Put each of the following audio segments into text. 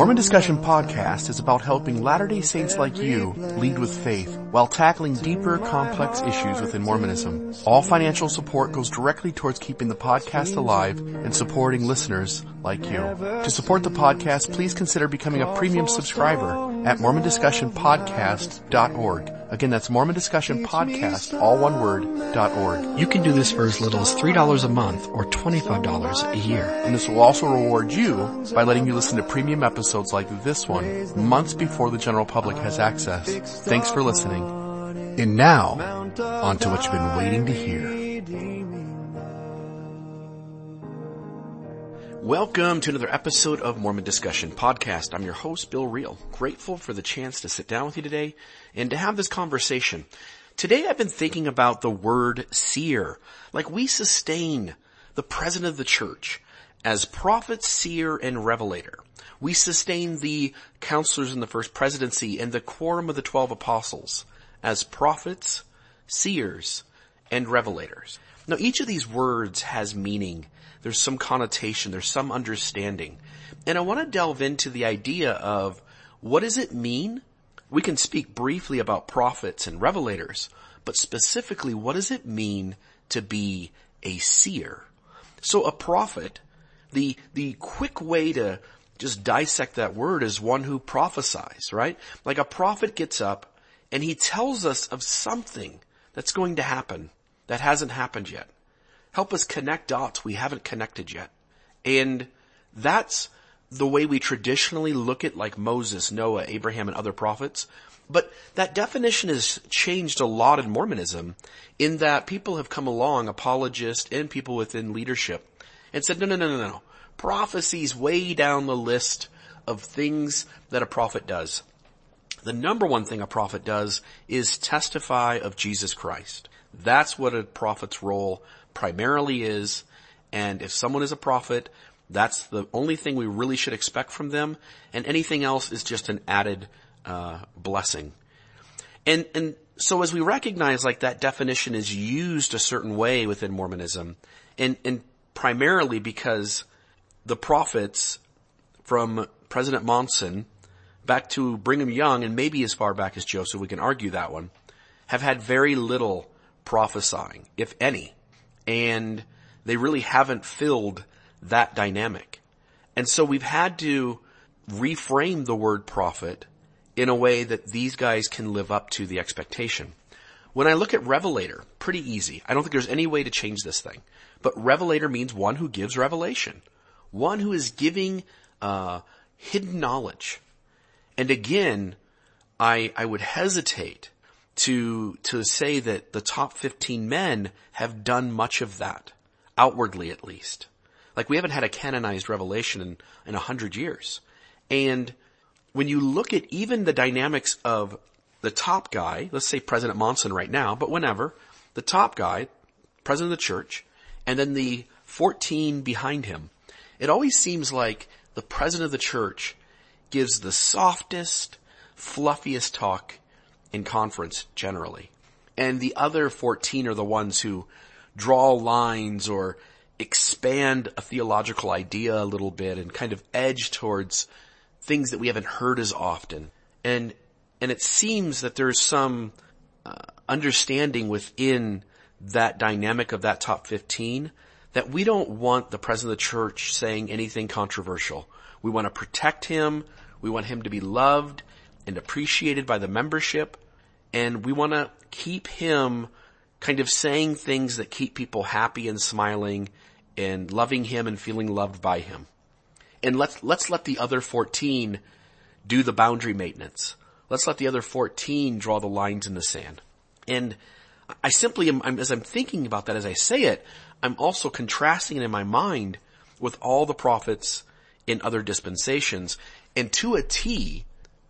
Mormon Discussion Podcast is about helping Latter-day Saints like you lead with faith while tackling deeper, complex issues within Mormonism. All financial support goes directly towards keeping the podcast alive and supporting listeners like you. To support the podcast, please consider becoming a premium subscriber at mormondiscussionpodcast.org. Again, that's Mormon Discussion Podcast, all one word, dot org. You can do this for as little as $3 a month or $25 a year. And this will also reward you by letting you listen to premium episodes like this one months before the general public has access. Thanks for listening. And now, on to what you've been waiting to hear. Welcome to another episode of Mormon Discussion Podcast. I'm your host, Bill Reel. Grateful for the chance to sit down with you today and to have this conversation. Today I've been thinking about the word seer. Like we sustain the president of the church as prophet, seer, and revelator. We sustain the counselors in the first presidency and the quorum of the twelve apostles as prophets, seers, and revelators. Now each of these words has meaning. There's some connotation, there's some understanding. And I want to delve into the idea of what does it mean? We can speak briefly about prophets and revelators, but specifically what does it mean to be a seer? So a prophet, the, the quick way to just dissect that word is one who prophesies, right? Like a prophet gets up and he tells us of something that's going to happen that hasn't happened yet. Help us connect dots we haven't connected yet. And that's the way we traditionally look at like Moses, Noah, Abraham, and other prophets. But that definition has changed a lot in Mormonism in that people have come along, apologists and people within leadership, and said, no, no, no, no, no. Prophecy's way down the list of things that a prophet does. The number one thing a prophet does is testify of Jesus Christ. That's what a prophet's role primarily is. And if someone is a prophet, that's the only thing we really should expect from them. And anything else is just an added, uh, blessing. And, and so as we recognize like that definition is used a certain way within Mormonism and, and primarily because the prophets from President Monson back to Brigham Young and maybe as far back as Joseph, we can argue that one, have had very little prophesying, if any. And they really haven't filled that dynamic. And so we've had to reframe the word prophet in a way that these guys can live up to the expectation. When I look at revelator, pretty easy. I don't think there's any way to change this thing. But revelator means one who gives revelation. One who is giving, uh, hidden knowledge. And again, I, I would hesitate to, to say that the top 15 men have done much of that. Outwardly at least. Like we haven't had a canonized revelation in, in a hundred years. And when you look at even the dynamics of the top guy, let's say President Monson right now, but whenever, the top guy, president of the church, and then the 14 behind him, it always seems like the president of the church gives the softest, fluffiest talk in conference generally. And the other 14 are the ones who draw lines or expand a theological idea a little bit and kind of edge towards things that we haven't heard as often. And, and it seems that there's some uh, understanding within that dynamic of that top 15 that we don't want the president of the church saying anything controversial. We want to protect him. We want him to be loved and appreciated by the membership. And we want to keep him kind of saying things that keep people happy and smiling and loving him and feeling loved by him. And let's, let's let the other 14 do the boundary maintenance. Let's let the other 14 draw the lines in the sand. And I simply am, I'm, as I'm thinking about that, as I say it, I'm also contrasting it in my mind with all the prophets in other dispensations. And to a T,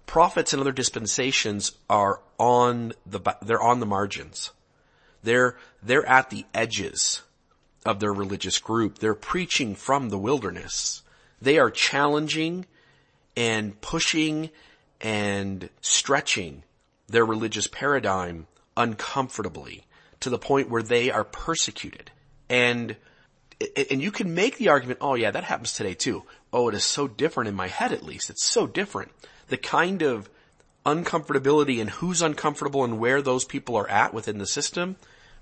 prophets in other dispensations are on the, they're on the margins. They're, they're at the edges of their religious group. They're preaching from the wilderness. They are challenging and pushing and stretching their religious paradigm uncomfortably to the point where they are persecuted. And, and you can make the argument, oh yeah, that happens today too. oh, it is so different in my head at least. It's so different. The kind of uncomfortability and who's uncomfortable and where those people are at within the system,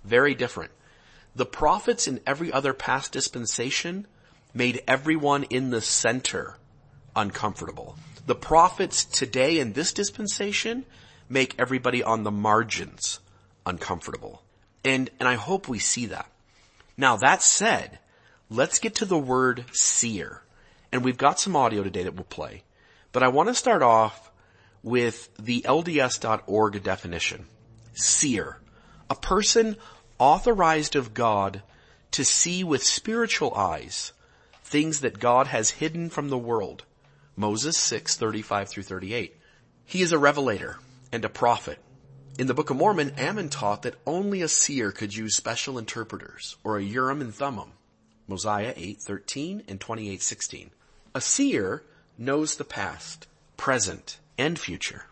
very different. The prophets in every other past dispensation made everyone in the center uncomfortable. The prophets today in this dispensation make everybody on the margins uncomfortable. And, and I hope we see that. Now that said, let's get to the word seer. And we've got some audio today that we'll play. But I want to start off with the LDS.org definition. Seer. A person authorized of God to see with spiritual eyes things that God has hidden from the world. Moses 6, 35 through 38. He is a revelator and a prophet. In the Book of Mormon, Ammon taught that only a seer could use special interpreters, or a Urim and Thummim. Mosiah 8:13 and 28:16. A seer knows the past, present, and future.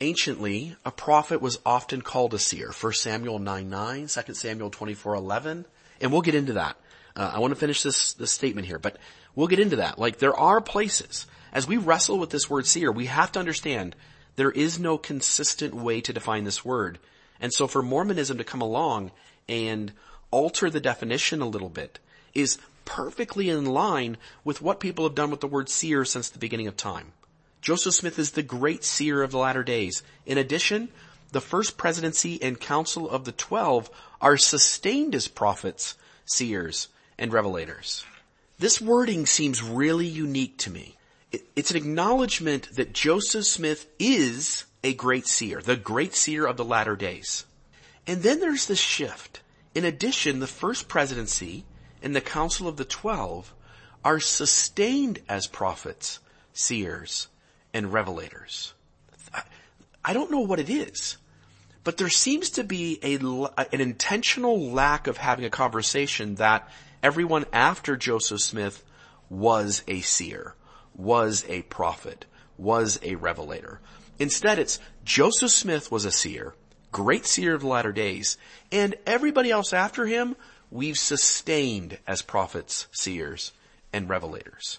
Anciently, a prophet was often called a seer. 1 Samuel 9 9, 2 Samuel 24 11, and we'll get into that. Uh, I want to finish this, this statement here, but we'll get into that. Like there are places, as we wrestle with this word seer, we have to understand there is no consistent way to define this word. And so for Mormonism to come along and alter the definition a little bit is perfectly in line with what people have done with the word seer since the beginning of time. Joseph Smith is the great seer of the latter days. In addition, the first presidency and council of the twelve are sustained as prophets, seers, and revelators. This wording seems really unique to me. It's an acknowledgement that Joseph Smith is a great seer, the great seer of the latter days. And then there's this shift. In addition, the first presidency and the council of the twelve are sustained as prophets, seers, and revelators. I don't know what it is, but there seems to be a, an intentional lack of having a conversation that everyone after Joseph Smith was a seer, was a prophet, was a revelator. Instead, it's Joseph Smith was a seer, great seer of the latter days, and everybody else after him, we've sustained as prophets, seers, and revelators.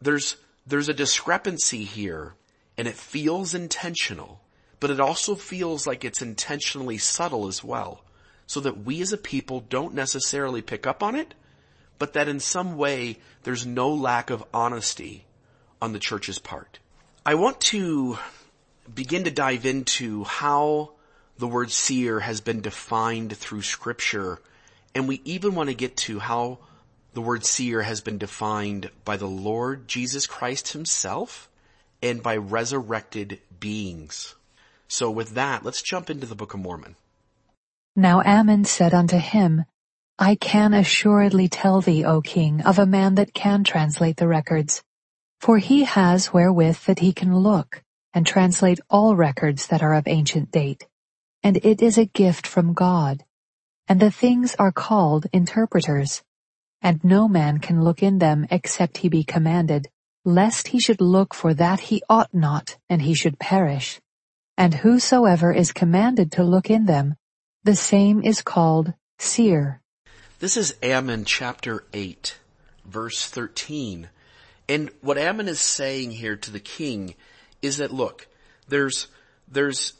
There's, there's a discrepancy here, and it feels intentional, but it also feels like it's intentionally subtle as well, so that we as a people don't necessarily pick up on it, but that in some way there's no lack of honesty on the church's part. I want to begin to dive into how the word seer has been defined through scripture, and we even want to get to how the word seer has been defined by the Lord Jesus Christ himself and by resurrected beings. So with that, let's jump into the Book of Mormon. Now Ammon said unto him, I can assuredly tell thee, O king, of a man that can translate the records. For he has wherewith that he can look, and translate all records that are of ancient date. And it is a gift from God. And the things are called interpreters. And no man can look in them except he be commanded, lest he should look for that he ought not, and he should perish. And whosoever is commanded to look in them, the same is called seer. This is Ammon chapter 8, verse 13. And what Ammon is saying here to the king is that look, there's, there's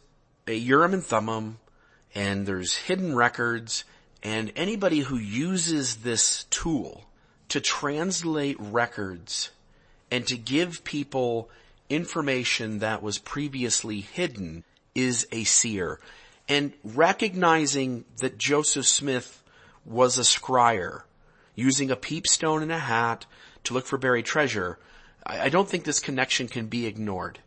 a Urim and Thummim, and there's hidden records, and anybody who uses this tool to translate records and to give people information that was previously hidden is a seer. And recognizing that Joseph Smith was a scryer, using a peepstone and a hat to look for buried treasure, I, don't think this connection can be ignored.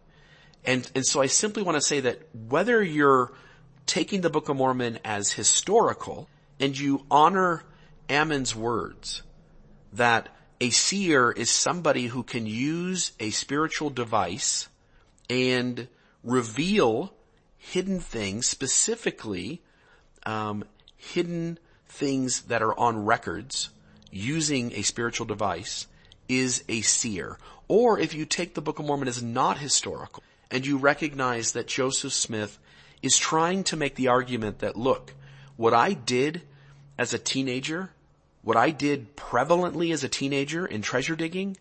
And, and so I simply want to say that whether you're taking the Book of Mormon as historical and you honor Ammon's words that a seer is somebody who can use a spiritual device and reveal hidden things, specifically um, hidden things that are on records using a spiritual device is a seer. Or if you take the Book of Mormon as not historical and you recognize that Joseph Smith is trying to make the argument that look, what I did as a teenager, what I did prevalently as a teenager in treasure digging,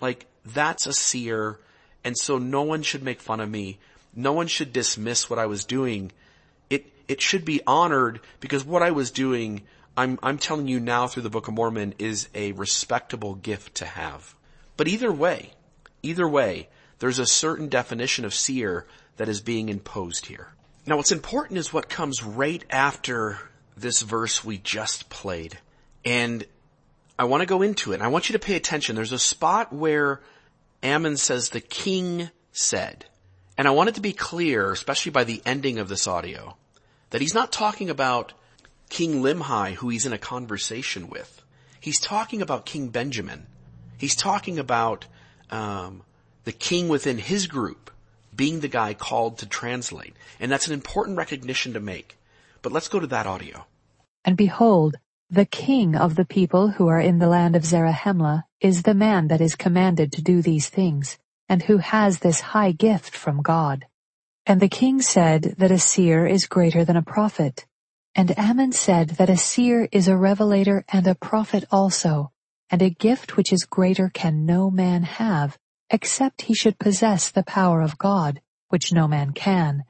Like, that's a seer, and so no one should make fun of me. No one should dismiss what I was doing. It, it should be honored because what I was doing, I'm, I'm telling you now through the Book of Mormon is a respectable gift to have. But either way, either way, there's a certain definition of seer that is being imposed here. Now what's important is what comes right after this verse we just played. And I want to go into it. And I want you to pay attention. There's a spot where Ammon says the king said. And I want it to be clear, especially by the ending of this audio, that he's not talking about King Limhi who he's in a conversation with. He's talking about King Benjamin. He's talking about um, the king within his group being the guy called to translate. And that's an important recognition to make. But let's go to that audio. And behold, the king of the people who are in the land of Zarahemla is the man that is commanded to do these things, and who has this high gift from God. And the king said that a seer is greater than a prophet. And Ammon said that a seer is a revelator and a prophet also, and a gift which is greater can no man have, except he should possess the power of God, which no man can.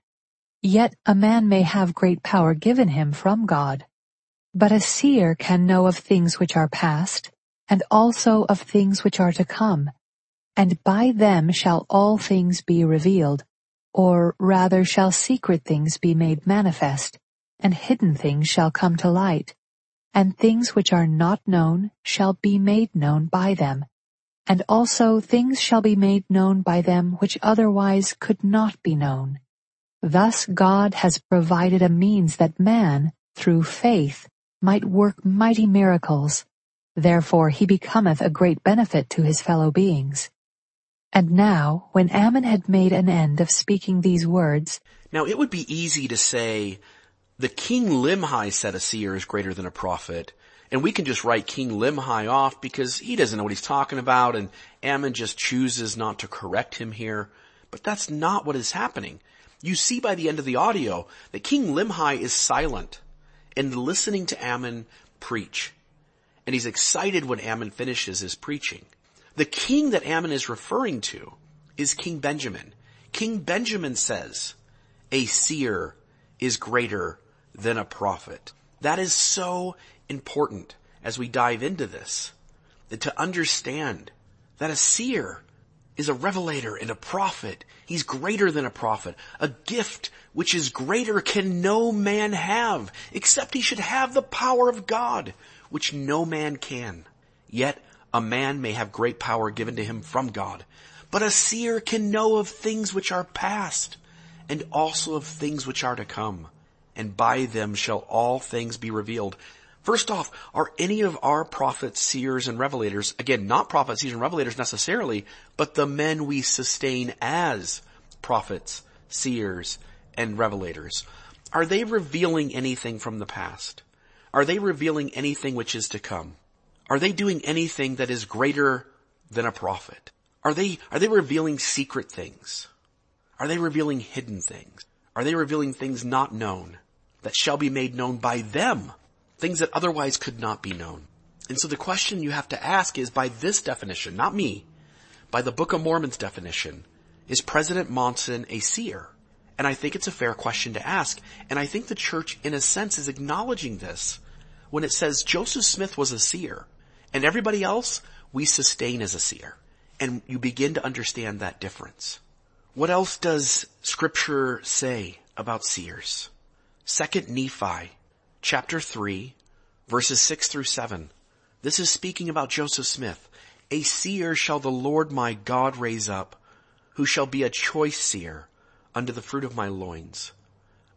Yet a man may have great power given him from God. But a seer can know of things which are past, and also of things which are to come. And by them shall all things be revealed, or rather shall secret things be made manifest, and hidden things shall come to light, and things which are not known shall be made known by them, and also things shall be made known by them which otherwise could not be known. Thus God has provided a means that man, through faith, might work mighty miracles. Therefore he becometh a great benefit to his fellow beings. And now, when Ammon had made an end of speaking these words, Now it would be easy to say, the king Limhi said a seer is greater than a prophet, and we can just write King Limhi off because he doesn't know what he's talking about and Ammon just chooses not to correct him here. But that's not what is happening. You see by the end of the audio that King Limhi is silent and listening to Ammon preach. And he's excited when Ammon finishes his preaching. The king that Ammon is referring to is King Benjamin. King Benjamin says, a seer is greater than a prophet. That is so important as we dive into this, to understand that a seer is a revelator and a prophet. He's greater than a prophet. A gift which is greater can no man have, except he should have the power of God, which no man can. Yet a man may have great power given to him from God, but a seer can know of things which are past, and also of things which are to come, and by them shall all things be revealed. First off, are any of our prophets, seers, and revelators, again, not prophets, seers, and revelators necessarily, but the men we sustain as prophets, seers, and revelators, are they revealing anything from the past? Are they revealing anything which is to come? Are they doing anything that is greater than a prophet? Are they, are they revealing secret things? Are they revealing hidden things? Are they revealing things not known that shall be made known by them? Things that otherwise could not be known. And so the question you have to ask is by this definition, not me, by the Book of Mormon's definition, is President Monson a seer? And I think it's a fair question to ask. And I think the church, in a sense, is acknowledging this when it says Joseph Smith was a seer and everybody else we sustain as a seer. And you begin to understand that difference. What else does scripture say about seers? Second Nephi chapter 3 verses 6 through 7. This is speaking about Joseph Smith. A seer shall the Lord my God raise up, who shall be a choice seer under the fruit of my loins.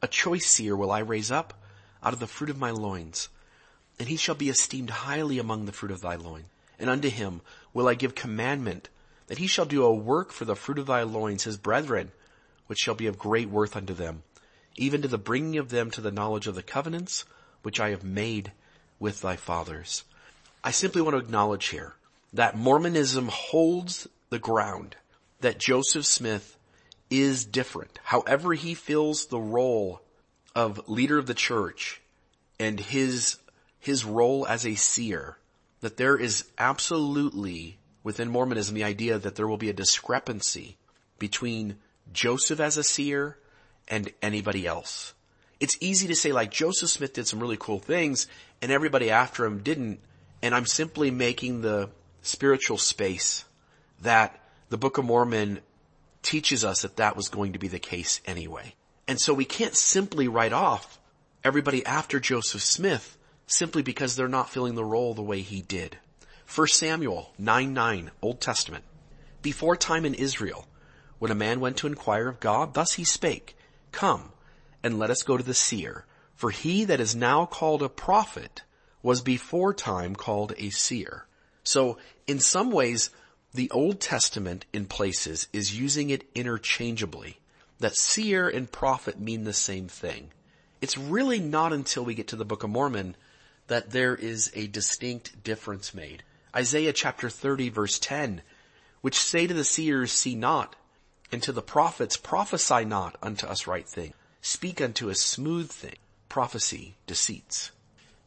A choice seer will I raise up out of the fruit of my loins, and he shall be esteemed highly among the fruit of thy loins. And unto him will I give commandment that he shall do a work for the fruit of thy loins, his brethren, which shall be of great worth unto them, even to the bringing of them to the knowledge of the covenants which I have made with thy fathers. I simply want to acknowledge here that Mormonism holds the ground that Joseph Smith is different. However he fills the role of leader of the church and his, his role as a seer, that there is absolutely within Mormonism the idea that there will be a discrepancy between Joseph as a seer and anybody else. It's easy to say like Joseph Smith did some really cool things and everybody after him didn't, and I'm simply making the spiritual space that the Book of Mormon teaches us that that was going to be the case anyway. And so we can't simply write off everybody after Joseph Smith simply because they're not filling the role the way he did. 1 Samuel 9 9, Old Testament. Before time in Israel, when a man went to inquire of God, thus he spake, Come, and let us go to the seer, for he that is now called a prophet was before time called a seer. So, in some ways, the Old Testament in places is using it interchangeably. That seer and prophet mean the same thing. It's really not until we get to the Book of Mormon that there is a distinct difference made. Isaiah chapter 30 verse 10, which say to the seers, see not, and to the prophets, prophesy not unto us right thing. Speak unto us smooth thing. Prophecy, deceits.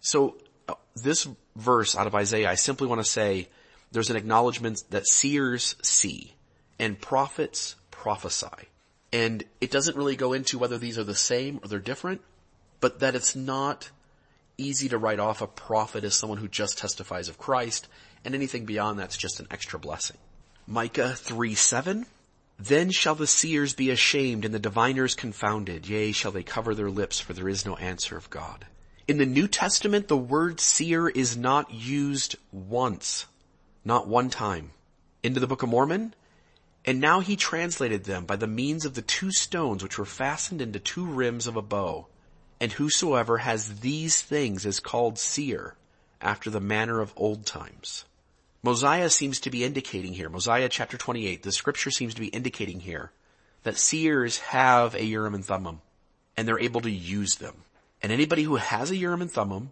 So, uh, this verse out of Isaiah, I simply want to say, there's an acknowledgement that seers see, and prophets prophesy. And it doesn't really go into whether these are the same or they're different, but that it's not easy to write off a prophet as someone who just testifies of Christ and anything beyond that's just an extra blessing. Micah 3 7. Then shall the seers be ashamed and the diviners confounded. Yea, shall they cover their lips for there is no answer of God. In the New Testament, the word seer is not used once. Not one time. Into the Book of Mormon, and now he translated them by the means of the two stones which were fastened into two rims of a bow. And whosoever has these things is called seer, after the manner of old times. Mosiah seems to be indicating here, Mosiah chapter 28, the scripture seems to be indicating here that seers have a Urim and Thummim and they're able to use them. And anybody who has a Urim and Thummim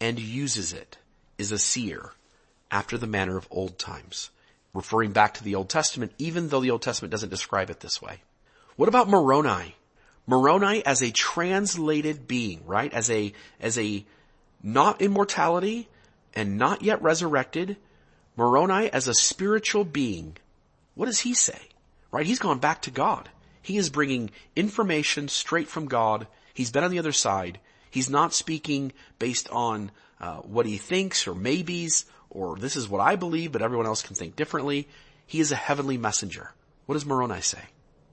and uses it is a seer after the manner of old times. Referring back to the Old Testament, even though the Old Testament doesn't describe it this way. What about Moroni? Moroni as a translated being, right? As a, as a not immortality and not yet resurrected, Moroni as a spiritual being, what does he say? Right? He's gone back to God. He is bringing information straight from God. He's been on the other side. He's not speaking based on uh, what he thinks or maybes or this is what I believe, but everyone else can think differently. He is a heavenly messenger. What does Moroni say?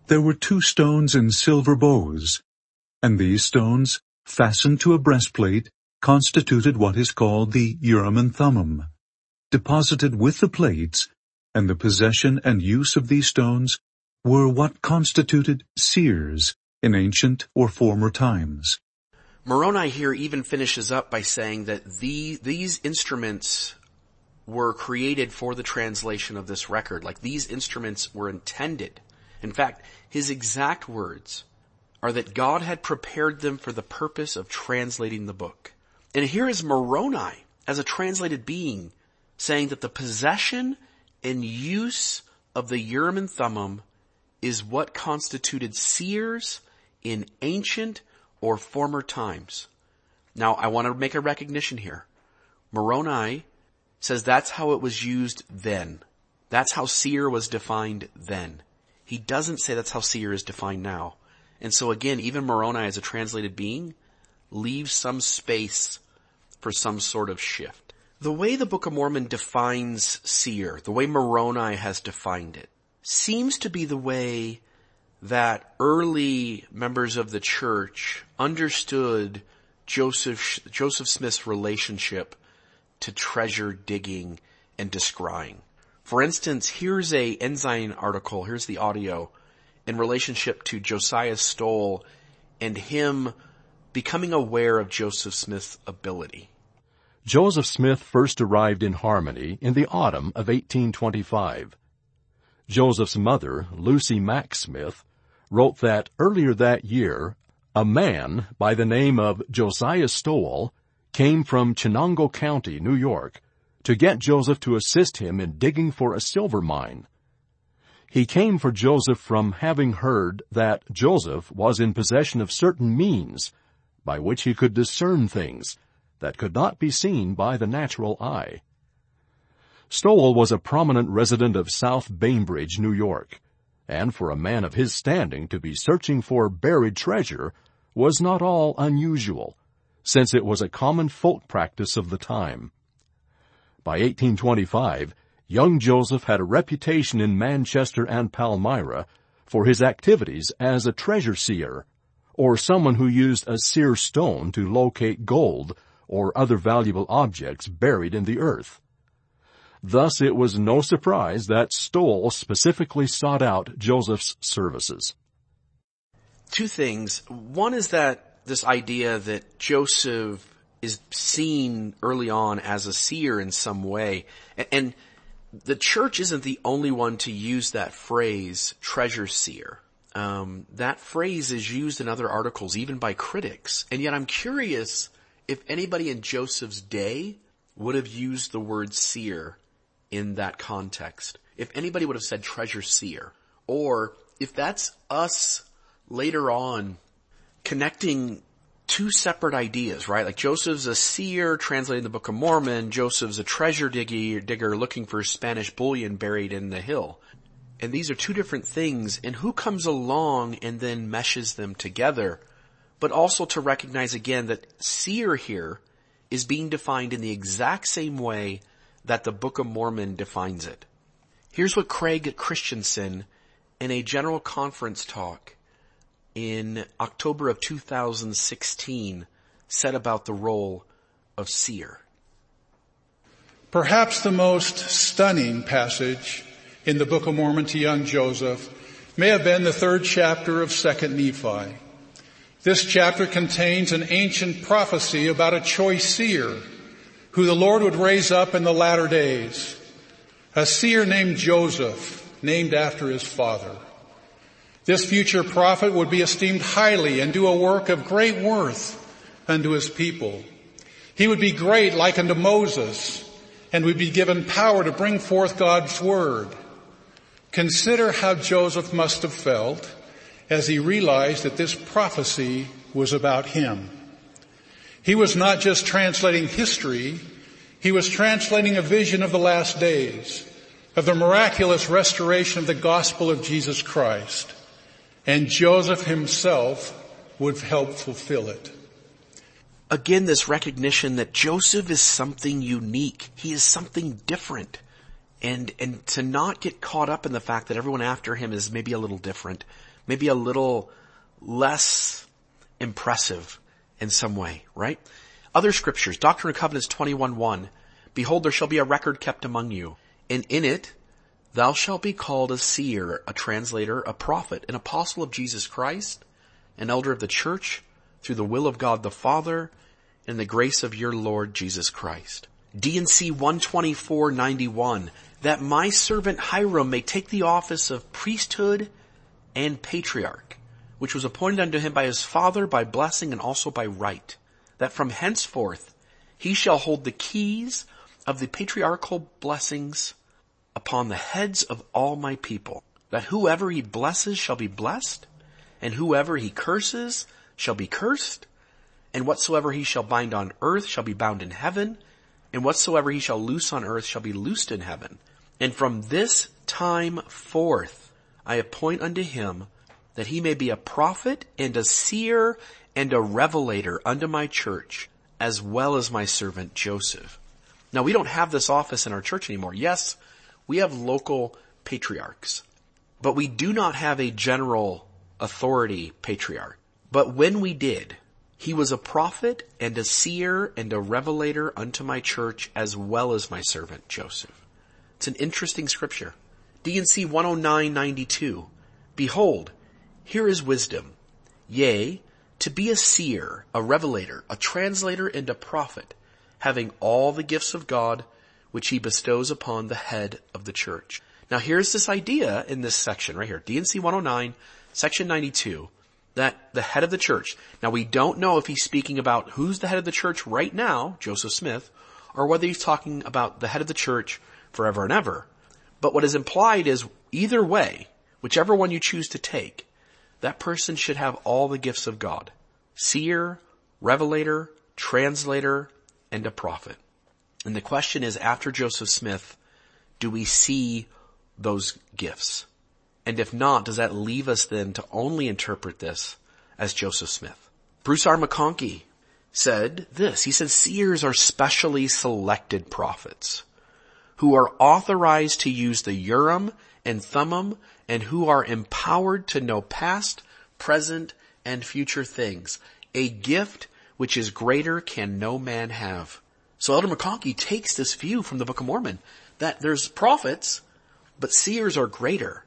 There were two stones in silver bows, and these stones, fastened to a breastplate, constituted what is called the Urim and Thummim deposited with the plates, and the possession and use of these stones were what constituted seers in ancient or former times. Moroni here even finishes up by saying that the, these instruments were created for the translation of this record. Like these instruments were intended. In fact, his exact words are that God had prepared them for the purpose of translating the book. And here is Moroni as a translated being saying that the possession and use of the Urim and Thummim is what constituted seers in ancient or former times. Now I want to make a recognition here. Moroni says that's how it was used then. That's how seer was defined then. He doesn't say that's how seer is defined now. And so again, even Moroni as a translated being leaves some space for some sort of shift. The way the Book of Mormon defines seer, the way Moroni has defined it, seems to be the way that early members of the church understood Joseph, Joseph Smith's relationship to treasure digging and descrying. For instance, here's a Ensign article, here's the audio in relationship to Josiah Stowell and him becoming aware of Joseph Smith's ability. Joseph Smith first arrived in Harmony in the autumn of 1825. Joseph's mother, Lucy Mack Smith, wrote that earlier that year, a man by the name of Josiah Stowell came from Chenango County, New York, to get Joseph to assist him in digging for a silver mine. He came for Joseph from having heard that Joseph was in possession of certain means by which he could discern things that could not be seen by the natural eye. Stowell was a prominent resident of South Bainbridge, New York, and for a man of his standing to be searching for buried treasure was not all unusual, since it was a common folk practice of the time. By 1825, young Joseph had a reputation in Manchester and Palmyra for his activities as a treasure seer, or someone who used a seer stone to locate gold or other valuable objects buried in the earth. Thus it was no surprise that Stowell specifically sought out Joseph's services. Two things. One is that this idea that Joseph is seen early on as a seer in some way. And the church isn't the only one to use that phrase, treasure seer. Um, that phrase is used in other articles, even by critics. And yet I'm curious if anybody in Joseph's day would have used the word seer in that context. If anybody would have said treasure seer. Or if that's us later on connecting two separate ideas, right? Like Joseph's a seer translating the Book of Mormon, Joseph's a treasure digger, digger looking for Spanish bullion buried in the hill. And these are two different things, and who comes along and then meshes them together, but also to recognize again that seer here is being defined in the exact same way that the Book of Mormon defines it. Here's what Craig Christensen in a general conference talk in October of 2016 said about the role of seer. Perhaps the most stunning passage in the Book of Mormon to young Joseph may have been the third chapter of 2nd Nephi. This chapter contains an ancient prophecy about a choice seer who the Lord would raise up in the latter days. A seer named Joseph, named after his father. This future prophet would be esteemed highly and do a work of great worth unto his people. He would be great like unto Moses and would be given power to bring forth God's word. Consider how Joseph must have felt as he realized that this prophecy was about him. He was not just translating history, he was translating a vision of the last days, of the miraculous restoration of the gospel of Jesus Christ and Joseph himself would help fulfill it. Again, this recognition that Joseph is something unique. He is something different. And, and to not get caught up in the fact that everyone after him is maybe a little different, maybe a little less impressive in some way, right? Other scriptures, Doctrine and Covenants 21.1, Behold, there shall be a record kept among you, and in it Thou shalt be called a seer, a translator, a prophet, an apostle of Jesus Christ, an elder of the church, through the will of God the Father, and the grace of your Lord Jesus Christ. D&C 12491, that my servant Hyrum may take the office of priesthood and patriarch, which was appointed unto him by his father by blessing and also by right, that from henceforth he shall hold the keys of the patriarchal blessings upon the heads of all my people, that whoever he blesses shall be blessed, and whoever he curses shall be cursed, and whatsoever he shall bind on earth shall be bound in heaven, and whatsoever he shall loose on earth shall be loosed in heaven. And from this time forth I appoint unto him that he may be a prophet and a seer and a revelator unto my church, as well as my servant Joseph. Now we don't have this office in our church anymore. Yes, we have local patriarchs, but we do not have a general authority patriarch. But when we did, he was a prophet and a seer and a revelator unto my church as well as my servant Joseph. It's an interesting scripture. D&C 10992. Behold, here is wisdom. Yea, to be a seer, a revelator, a translator, and a prophet, having all the gifts of God, which he bestows upon the head of the church. Now here's this idea in this section right here, D&C 109, section 92, that the head of the church, now we don't know if he's speaking about who's the head of the church right now, Joseph Smith, or whether he's talking about the head of the church forever and ever. But what is implied is either way, whichever one you choose to take, that person should have all the gifts of God. Seer, revelator, translator, and a prophet. And the question is, after Joseph Smith, do we see those gifts? And if not, does that leave us then to only interpret this as Joseph Smith? Bruce R. McConkie said this. He said, seers are specially selected prophets who are authorized to use the Urim and Thummim and who are empowered to know past, present, and future things. A gift which is greater can no man have. So Elder McConkie takes this view from the Book of Mormon that there's prophets, but seers are greater.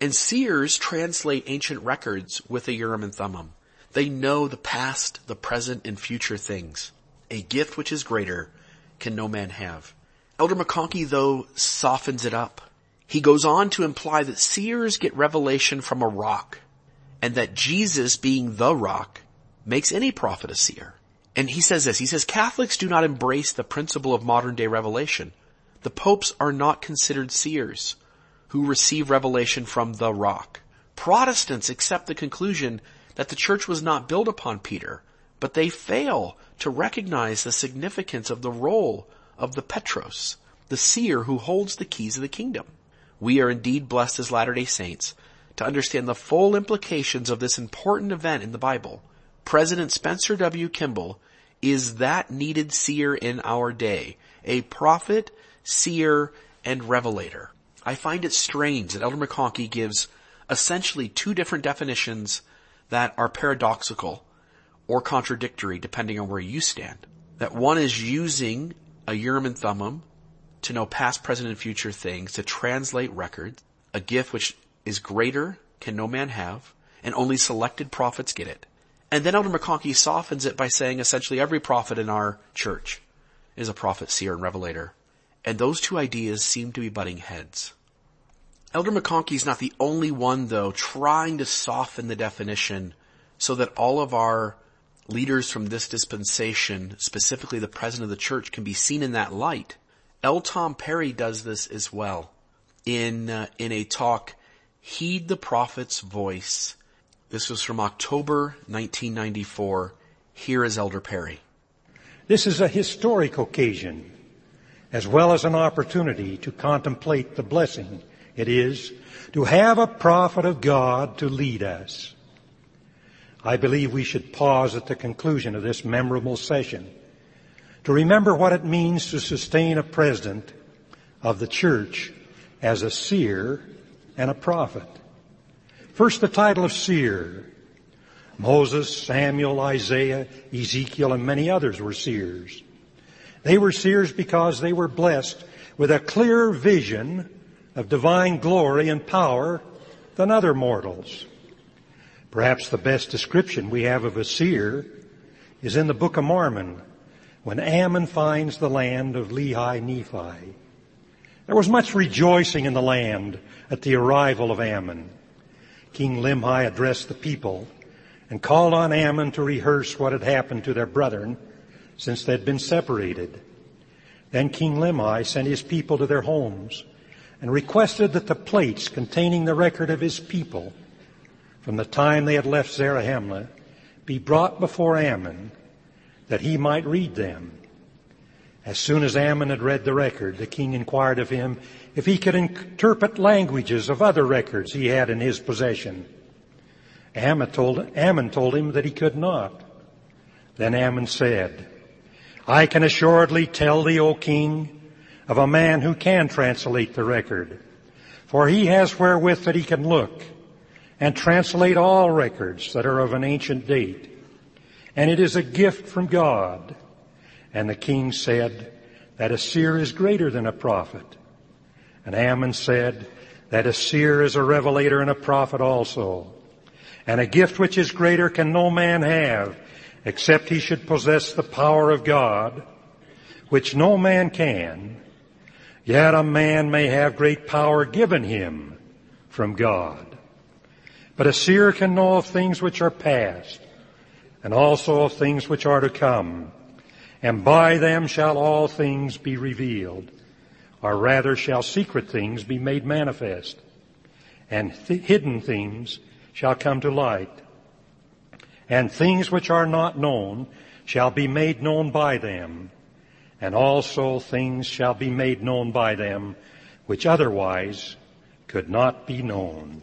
And seers translate ancient records with a Urim and Thummim. They know the past, the present, and future things. A gift which is greater can no man have. Elder McConkie though softens it up. He goes on to imply that seers get revelation from a rock and that Jesus being the rock makes any prophet a seer. And he says this, he says Catholics do not embrace the principle of modern day revelation. The popes are not considered seers who receive revelation from the rock. Protestants accept the conclusion that the church was not built upon Peter, but they fail to recognize the significance of the role of the Petros, the seer who holds the keys of the kingdom. We are indeed blessed as Latter-day Saints to understand the full implications of this important event in the Bible. President Spencer W. Kimball is that needed seer in our day, a prophet, seer, and revelator. I find it strange that Elder McConkie gives essentially two different definitions that are paradoxical or contradictory depending on where you stand. That one is using a Urim and Thummim to know past, present, and future things, to translate records, a gift which is greater can no man have, and only selected prophets get it. And then Elder McConkie softens it by saying essentially every prophet in our church is a prophet, seer, and revelator. And those two ideas seem to be butting heads. Elder McConkie is not the only one though trying to soften the definition so that all of our leaders from this dispensation, specifically the president of the church, can be seen in that light. L. Tom Perry does this as well in, uh, in a talk, Heed the Prophet's Voice. This was from October 1994. Here is Elder Perry. This is a historic occasion as well as an opportunity to contemplate the blessing it is to have a prophet of God to lead us. I believe we should pause at the conclusion of this memorable session to remember what it means to sustain a president of the church as a seer and a prophet. First, the title of seer. Moses, Samuel, Isaiah, Ezekiel, and many others were seers. They were seers because they were blessed with a clearer vision of divine glory and power than other mortals. Perhaps the best description we have of a seer is in the Book of Mormon when Ammon finds the land of Lehi Nephi. There was much rejoicing in the land at the arrival of Ammon. King Limhi addressed the people and called on Ammon to rehearse what had happened to their brethren since they had been separated. Then King Limhi sent his people to their homes and requested that the plates containing the record of his people from the time they had left Zarahemla be brought before Ammon that he might read them. As soon as Ammon had read the record, the king inquired of him if he could interpret languages of other records he had in his possession. Ammon told, Ammon told him that he could not. Then Ammon said, I can assuredly tell thee, O king, of a man who can translate the record. For he has wherewith that he can look and translate all records that are of an ancient date. And it is a gift from God. And the king said that a seer is greater than a prophet. And Ammon said that a seer is a revelator and a prophet also. And a gift which is greater can no man have except he should possess the power of God, which no man can, Yet a man may have great power given him from God. But a seer can know of things which are past, and also of things which are to come. And by them shall all things be revealed, or rather shall secret things be made manifest, and th- hidden things shall come to light. And things which are not known shall be made known by them and also things shall be made known by them which otherwise could not be known.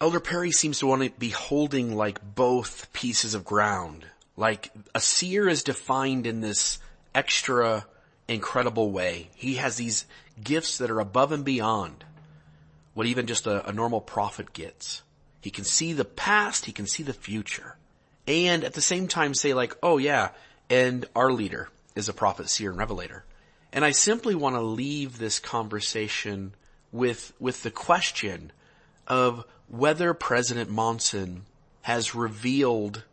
Elder Perry seems to want to be holding like both pieces of ground. Like a seer is defined in this extra incredible way. He has these gifts that are above and beyond what even just a, a normal prophet gets. He can see the past, he can see the future. And at the same time say like, oh yeah, and our leader is a prophet, seer, and revelator. And I simply want to leave this conversation with, with the question of whether President Monson has revealed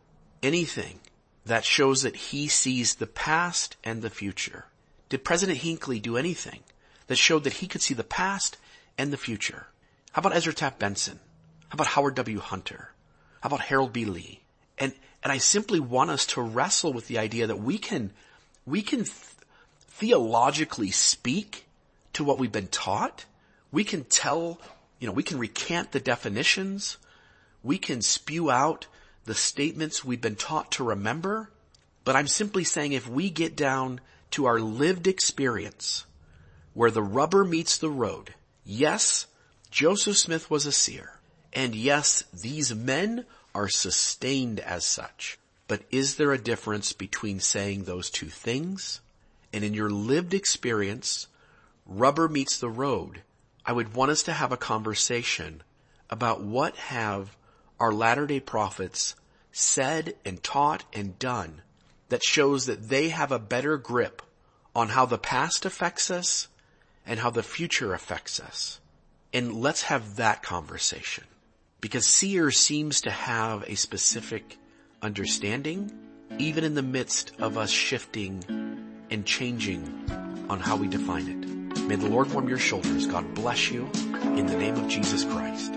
anything that shows that he sees the past and the future. Did President Hinckley do anything that showed that he could see the past and the future? How about Ezra Taft Benson? How about Howard W. Hunter? How about Harold B. Lee? And, and I simply want us to wrestle with the idea that we can, we can th- theologically speak to what we've been taught. We can tell, you know, we can recant the definitions. We can spew out the statements we've been taught to remember. But I'm simply saying if we get down to our lived experience where the rubber meets the road, yes, Joseph Smith was a seer. And yes, these men are sustained as such. But is there a difference between saying those two things? And in your lived experience, rubber meets the road. I would want us to have a conversation about what have our Latter-day Prophets said and taught and done that shows that they have a better grip on how the past affects us and how the future affects us. And let's have that conversation. Because seer seems to have a specific understanding, even in the midst of us shifting and changing on how we define it. May the Lord warm your shoulders. God bless you. In the name of Jesus Christ.